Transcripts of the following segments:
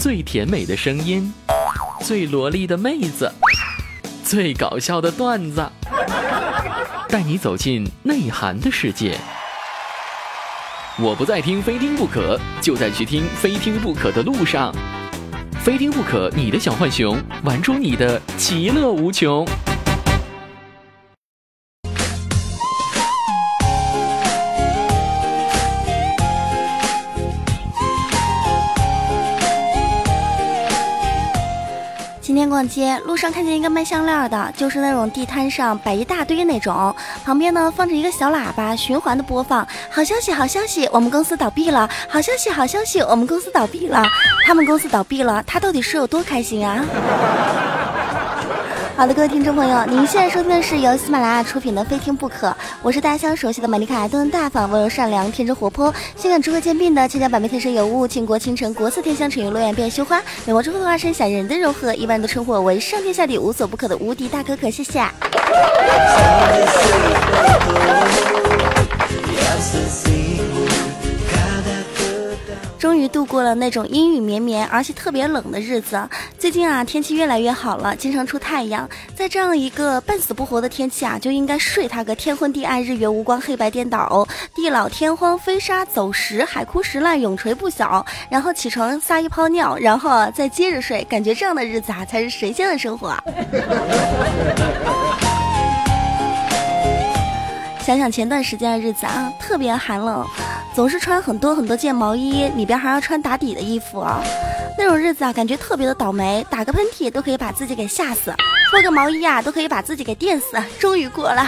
最甜美的声音，最萝莉的妹子，最搞笑的段子，带你走进内涵的世界。我不再听，非听不可，就在去听非听不可的路上。非听不可，你的小浣熊玩出你的其乐无穷。逛街路上看见一个卖项链的，就是那种地摊上摆一大堆那种，旁边呢放着一个小喇叭，循环的播放。好消息，好消息，我们公司倒闭了！好消息，好消息，我们公司倒闭了！他们公司倒闭了，他到底是有多开心啊？好的，各位听众朋友，您现在收听的是由喜马拉雅出品的《非听不可》，我是大家熟悉的美丽可爱、端大方、温柔善良、天真活泼、性感智慧兼并的千娇百媚、天生尤物、倾国倾城、国色天香、沉鱼落雁、闭月羞花、美貌之后的化身、小人的柔和，一般都称呼我为上天下地无所不可的无敌大可可，谢谢。终于度过了那种阴雨绵绵而且特别冷的日子。最近啊，天气越来越好了，经常出太阳。在这样一个半死不活的天气啊，就应该睡他个天昏地暗、日月无光、黑白颠倒、地老天荒、飞沙走石、海枯石烂、永垂不朽。然后起床撒一泡尿，然后再接着睡，感觉这样的日子啊，才是神仙的生活。想想前段时间的日子啊，特别寒冷，总是穿很多很多件毛衣，里边还要穿打底的衣服啊。那种日子啊，感觉特别的倒霉，打个喷嚏都可以把自己给吓死，脱个毛衣啊都可以把自己给电死。终于过了。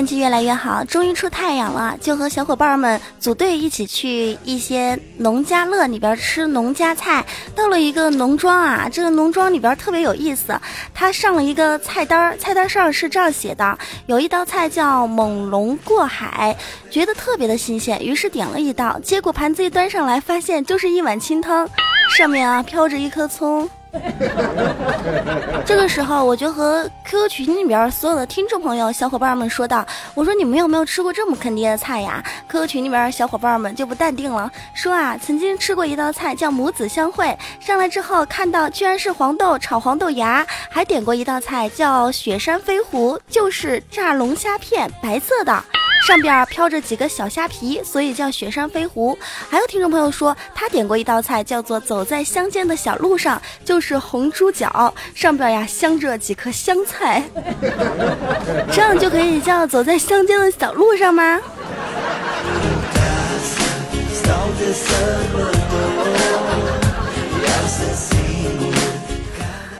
天气越来越好，终于出太阳了，就和小伙伴们组队一起去一些农家乐里边吃农家菜。到了一个农庄啊，这个农庄里边特别有意思，他上了一个菜单，菜单上是这样写的：有一道菜叫猛龙过海，觉得特别的新鲜，于是点了一道，结果盘子一端上来，发现就是一碗清汤，上面啊飘着一颗葱。这个时候，我就和 QQ 群里边所有的听众朋友、小伙伴们说道：“我说你们有没有吃过这么坑爹的菜呀？”QQ 群里边小伙伴们就不淡定了，说啊，曾经吃过一道菜叫母子相会，上来之后看到居然是黄豆炒黄豆芽，还点过一道菜叫雪山飞狐，就是炸龙虾片，白色的。上边飘着几个小虾皮，所以叫雪山飞狐。还有听众朋友说，他点过一道菜，叫做走在乡间的小路上，就是红猪脚，上边呀镶着几颗香菜，这样就可以叫走在乡间的小路上吗？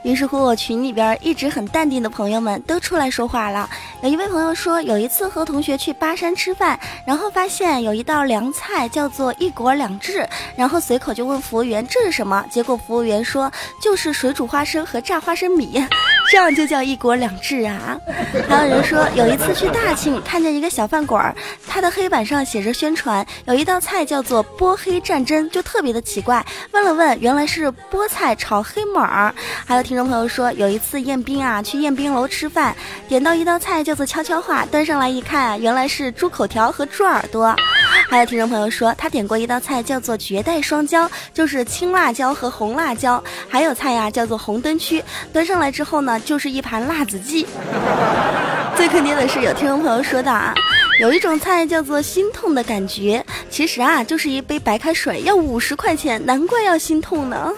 于是乎，我群里边一直很淡定的朋友们都出来说话了。有一位朋友说，有一次和同学去巴山吃饭，然后发现有一道凉菜叫做一国两制，然后随口就问服务员这是什么，结果服务员说就是水煮花生和炸花生米，这样就叫一国两制啊。还有人说，有一次去大庆看见一个小饭馆，它的黑板上写着宣传，有一道菜叫做波黑战争，就特别的奇怪，问了问，原来是菠菜炒黑木耳。还有听众朋友说，有一次宴宾啊，去宴宾楼吃饭，点到一道菜叫做悄悄话，端上来一看啊，原来是猪口条和猪耳朵。还有听众朋友说，他点过一道菜叫做绝代双骄，就是青辣椒和红辣椒。还有菜呀叫做红灯区，端上来之后呢，就是一盘辣子鸡。最坑爹的是，有听众朋友说的啊，有一种菜叫做心痛的感觉，其实啊就是一杯白开水，要五十块钱，难怪要心痛呢。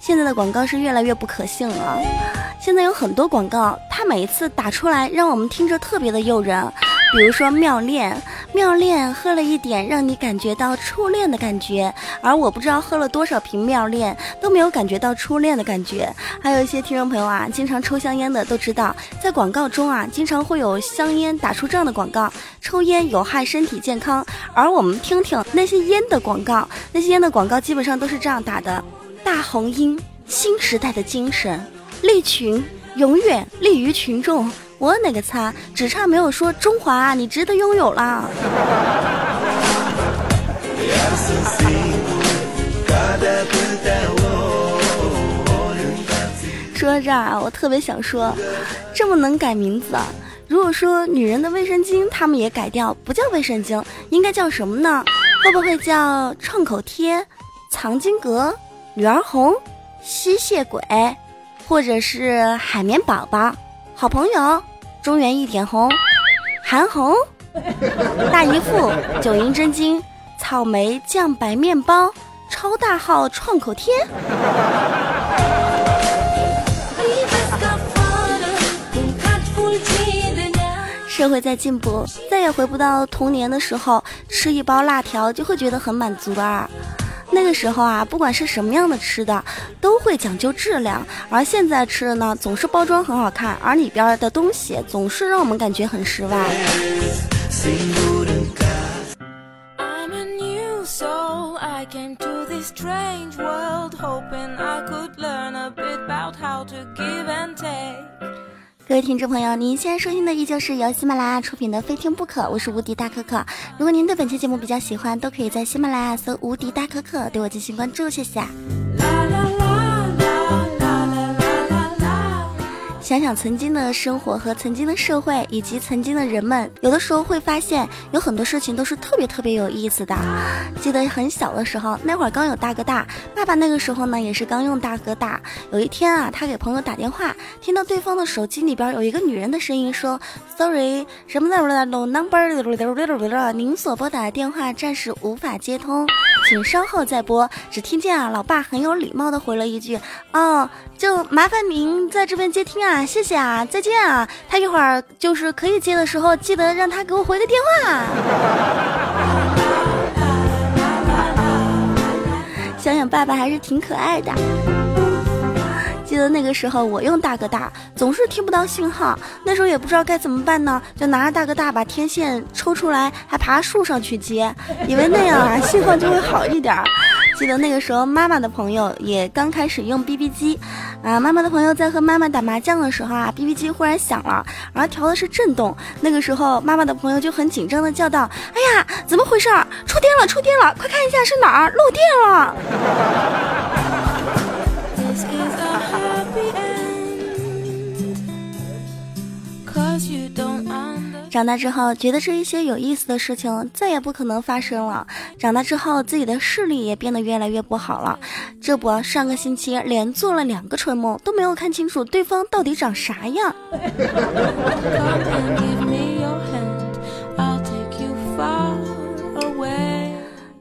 现在的广告是越来越不可信了。现在有很多广告，它每一次打出来，让我们听着特别的诱人。比如说妙恋，妙恋喝了一点，让你感觉到初恋的感觉。而我不知道喝了多少瓶妙恋，都没有感觉到初恋的感觉。还有一些听众朋友啊，经常抽香烟的都知道，在广告中啊，经常会有香烟打出这样的广告：抽烟有害身体健康。而我们听听那些烟的广告，那些烟的广告基本上都是这样打的。大红鹰，新时代的精神，利群，永远利于群众。我哪个擦，只差没有说中华，你值得拥有啦。说到这儿啊，我特别想说，这么能改名字啊！如果说女人的卫生巾他们也改掉，不叫卫生巾，应该叫什么呢？会不会叫创口贴、藏经阁、女儿红、吸血鬼，或者是海绵宝宝、好朋友、中原一点红、韩红、大姨父、九阴真经、草莓酱白面包、超大号创口贴？社会在进步，再也回不到童年的时候，吃一包辣条就会觉得很满足的。那个时候啊，不管是什么样的吃的，都会讲究质量，而现在吃的呢，总是包装很好看，而里边的东西总是让我们感觉很失望。各位听众朋友，您现在收听的依旧是由喜马拉雅出品的《非听不可》，我是无敌大可可。如果您对本期节目比较喜欢，都可以在喜马拉雅搜“无敌大可可”对我进行关注，谢谢。想想曾经的生活和曾经的社会，以及曾经的人们，有的时候会发现有很多事情都是特别特别有意思的。记得很小的时候，那会儿刚有大哥大，爸爸那个时候呢也是刚用大哥大。有一天啊，他给朋友打电话，听到对方的手机里边有一个女人的声音说：“Sorry，什么的 low number，您所拨打的电话暂时无法接通，请稍后再拨。”只听见啊，老爸很有礼貌的回了一句：“哦，就麻烦您在这边接听啊。”谢谢啊，再见啊！他一会儿就是可以接的时候，记得让他给我回个电话。想想爸爸还是挺可爱的。记得那个时候我用大哥大，总是听不到信号，那时候也不知道该怎么办呢，就拿着大哥大把天线抽出来，还爬树上去接，以为那样啊信号就会好一点。记得那个时候，妈妈的朋友也刚开始用 BB 机，啊，妈妈的朋友在和妈妈打麻将的时候啊，BB 机忽然响了，而调的是震动。那个时候，妈妈的朋友就很紧张的叫道：“哎呀，怎么回事？触电了，触电了！快看一下是哪儿漏电了。”长大之后，觉得这一些有意思的事情再也不可能发生了。长大之后，自己的视力也变得越来越不好了。这不，上个星期连做了两个春梦，都没有看清楚对方到底长啥样。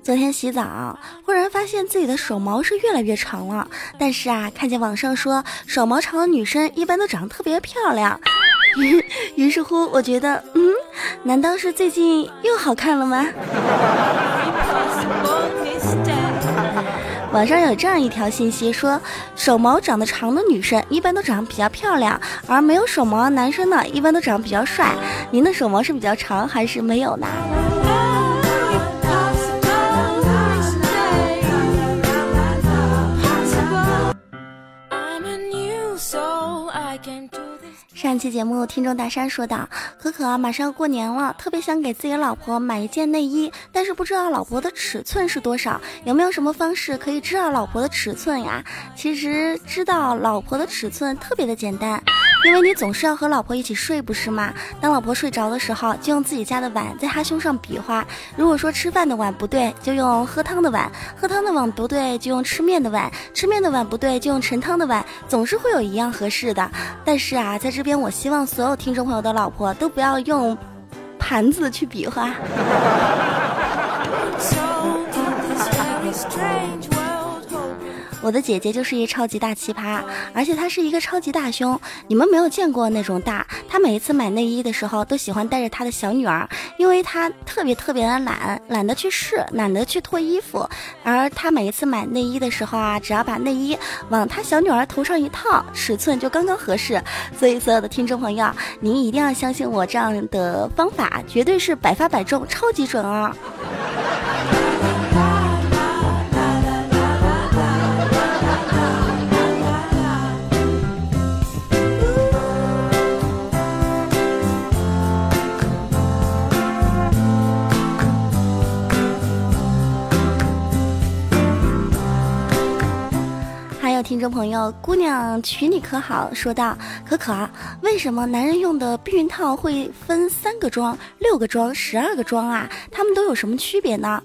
昨天洗澡，忽然发现自己的手毛是越来越长了。但是啊，看见网上说手毛长的女生一般都长得特别漂亮。于 于是乎，我觉得，嗯，难道是最近又好看了吗？网上有这样一条信息说，手毛长得长的女生一般都长得比较漂亮，而没有手毛的男生呢，一般都长得比较帅。您的手毛是比较长还是没有呢？上期节目，听众大山说道：“可可，马上要过年了，特别想给自己老婆买一件内衣，但是不知道老婆的尺寸是多少，有没有什么方式可以知道老婆的尺寸呀？其实知道老婆的尺寸特别的简单。”因为你总是要和老婆一起睡，不是吗？当老婆睡着的时候，就用自己家的碗在她胸上比划。如果说吃饭的碗不对，就用喝汤的碗；喝汤的碗不对，就用吃面的碗；吃面的碗不对，就用盛汤的碗。总是会有一样合适的。但是啊，在这边我希望所有听众朋友的老婆都不要用盘子去比划。我的姐姐就是一超级大奇葩，而且她是一个超级大胸，你们没有见过那种大。她每一次买内衣的时候，都喜欢带着她的小女儿，因为她特别特别的懒，懒得去试，懒得去脱衣服。而她每一次买内衣的时候啊，只要把内衣往她小女儿头上一套，尺寸就刚刚合适。所以，所有的听众朋友，您一定要相信我这样的方法，绝对是百发百中，超级准啊！听众朋友，姑娘娶你可好？说道：“可可，为什么男人用的避孕套会分三个装、六个装、十二个装啊？他们都有什么区别呢？”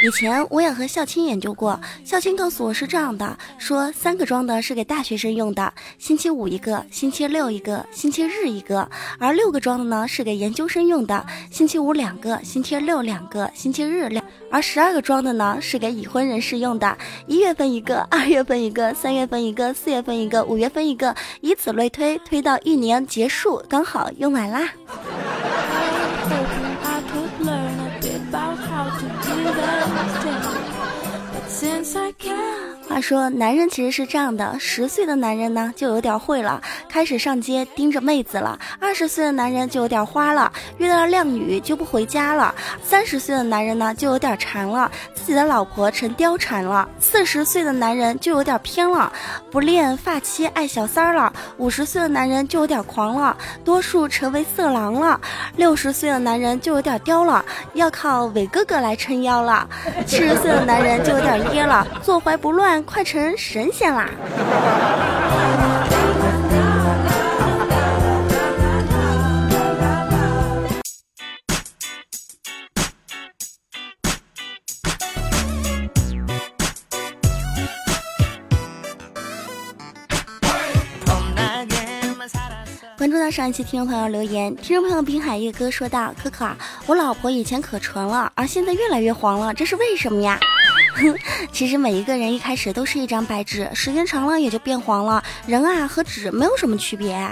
以前我也和校青研究过，校青告诉我是这样的：说三个装的是给大学生用的，星期五一个，星期六一个，星期日一个；而六个装的呢是给研究生用的，星期五两个，星期六两个，星期日两；而十二个装的呢是给已婚人士用的，一月份一个，二月份一个，三月份一个，四月份一个，五月份一个，以此类推，推到一年结束，刚好用完啦。as I can. 话说，男人其实是这样的：十岁的男人呢，就有点会了，开始上街盯着妹子了；二十岁的男人就有点花了，遇到靓女就不回家了；三十岁的男人呢，就有点馋了，自己的老婆成貂蝉了；四十岁的男人就有点偏了，不恋发妻爱小三儿了；五十岁的男人就有点狂了，多数成为色狼了；六十岁的男人就有点刁了，要靠伟哥哥来撑腰了；七十岁的男人就有点噎了，坐怀不乱。快成神仙啦！关注到上一期听众朋友留言，听众朋友滨海月哥说道：“可可，我老婆以前可纯了，而现在越来越黄了，这是为什么呀？” 其实每一个人一开始都是一张白纸，时间长了也就变黄了。人啊和纸没有什么区别。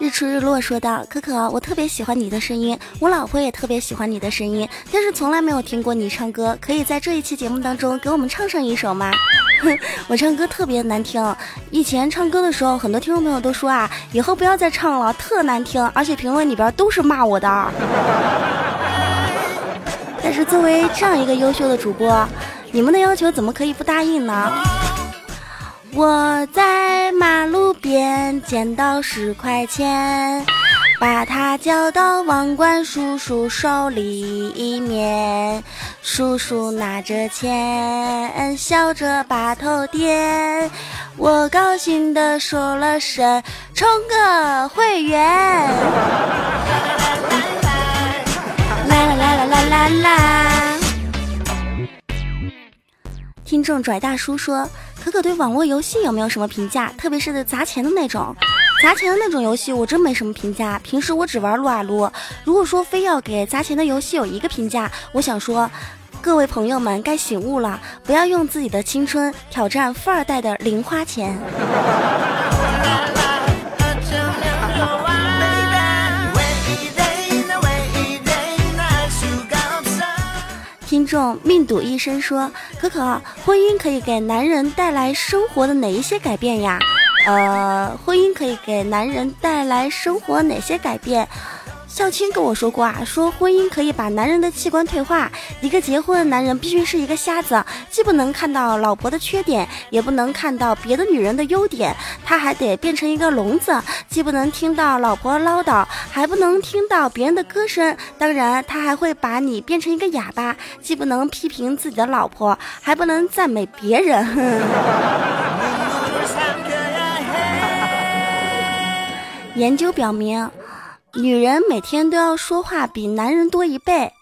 日出日落说道：“可可，我特别喜欢你的声音，我老婆也特别喜欢你的声音，但是从来没有听过你唱歌。可以在这一期节目当中给我们唱上一首吗？” 我唱歌特别难听，以前唱歌的时候，很多听众朋友都说啊，以后不要再唱了，特难听，而且评论里边都是骂我的。但是作为这样一个优秀的主播，你们的要求怎么可以不答应呢？我在马路边捡到十块钱。把它交到网管叔叔手里面，叔叔拿着钱，笑着把头点。我高兴地说了声“充个会员”。啦！听众拽大叔说：“可可对网络游戏有没有什么评价？特别是砸钱的那种。”砸钱的那种游戏，我真没什么评价。平时我只玩撸啊撸。如果说非要给砸钱的游戏有一个评价，我想说，各位朋友们该醒悟了，不要用自己的青春挑战富二代的零花钱。听众命赌医生说：“可可，婚姻可以给男人带来生活的哪一些改变呀？”呃，婚姻可以给男人带来生活哪些改变？孝青跟我说过啊，说婚姻可以把男人的器官退化。一个结婚的男人必须是一个瞎子，既不能看到老婆的缺点，也不能看到别的女人的优点，他还得变成一个聋子，既不能听到老婆唠叨，还不能听到别人的歌声。当然，他还会把你变成一个哑巴，既不能批评自己的老婆，还不能赞美别人。研究表明，女人每天都要说话比男人多一倍，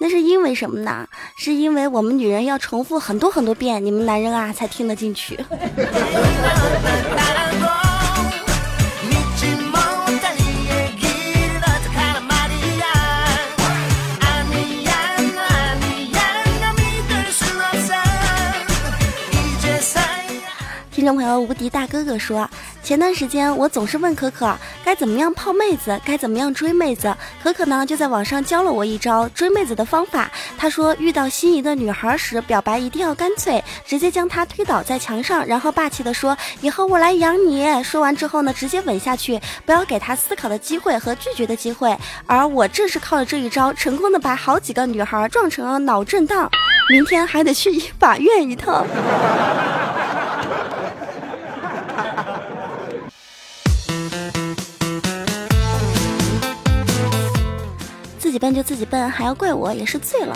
那是因为什么呢？是因为我们女人要重复很多很多遍，你们男人啊才听得进去。听众朋友，无敌大哥哥说。前段时间，我总是问可可该怎么样泡妹子，该怎么样追妹子。可可呢就在网上教了我一招追妹子的方法。他说，遇到心仪的女孩时，表白一定要干脆，直接将她推倒在墙上，然后霸气的说：“以后我来养你。”说完之后呢，直接吻下去，不要给她思考的机会和拒绝的机会。而我正是靠着这一招，成功的把好几个女孩撞成了脑震荡。明天还得去法院一趟。己笨就自己笨，还要怪我，也是醉了。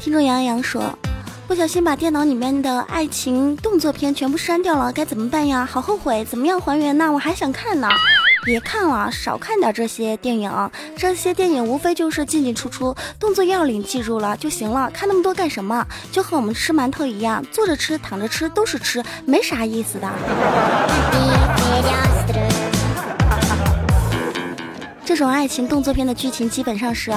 听众杨洋说。不小心把电脑里面的爱情动作片全部删掉了，该怎么办呀？好后悔！怎么样还原呢？我还想看呢。别看了，少看点这些电影。这些电影无非就是进进出出，动作要领记住了就行了。看那么多干什么？就和我们吃馒头一样，坐着吃、躺着吃都是吃，没啥意思的。这种爱情动作片的剧情基本上是：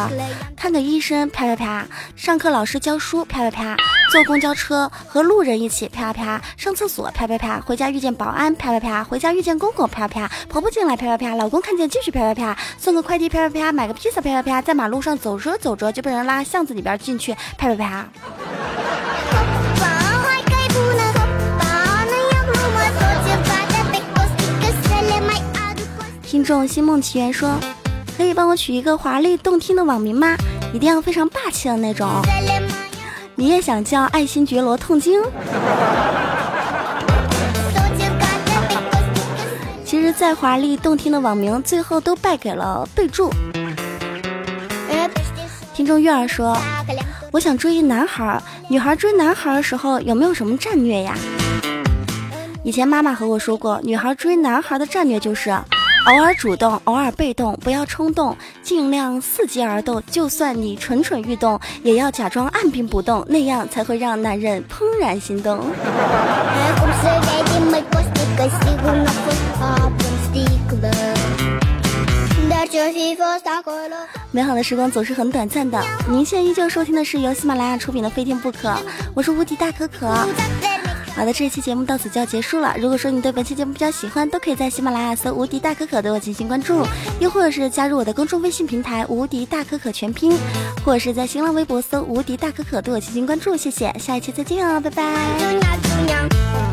看个医生，啪啪啪；上课老师教书，啪啪啪；坐公交车和路人一起，啪啪啪；上厕所，啪啪啪；回家遇见保安，啪啪啪；回家遇见公公，啪啪啪；婆婆进来，啪啪啪；老公看见继续啪啪啪；送个快递，啪啪啪；买个披萨，啪啪啪；在马路上走着走着就被人拉巷子里边进去，啪啪啪。听众星梦奇缘说。可以帮我取一个华丽动听的网名吗？一定要非常霸气的那种。你也想叫爱新觉罗痛经？其实再华丽动听的网名，最后都败给了备注。听众月儿说：“我想追一男孩，女孩追男孩的时候有没有什么战略呀？”以前妈妈和我说过，女孩追男孩的战略就是。偶尔主动，偶尔被动，不要冲动，尽量伺机而动。就算你蠢蠢欲动，也要假装按兵不动，那样才会让男人怦然心动。美好的时光总是很短暂的，您现在依旧收听的是由喜马拉雅出品的《非听不可》，我是无敌大可可。好的，这一期节目到此就要结束了。如果说你对本期节目比较喜欢，都可以在喜马拉雅搜“无敌大可可”对我进行关注，又或者是加入我的公众微信平台“无敌大可可全拼”，或者是在新浪微博搜“无敌大可可”对我进行关注。谢谢，下一期再见哦，拜拜。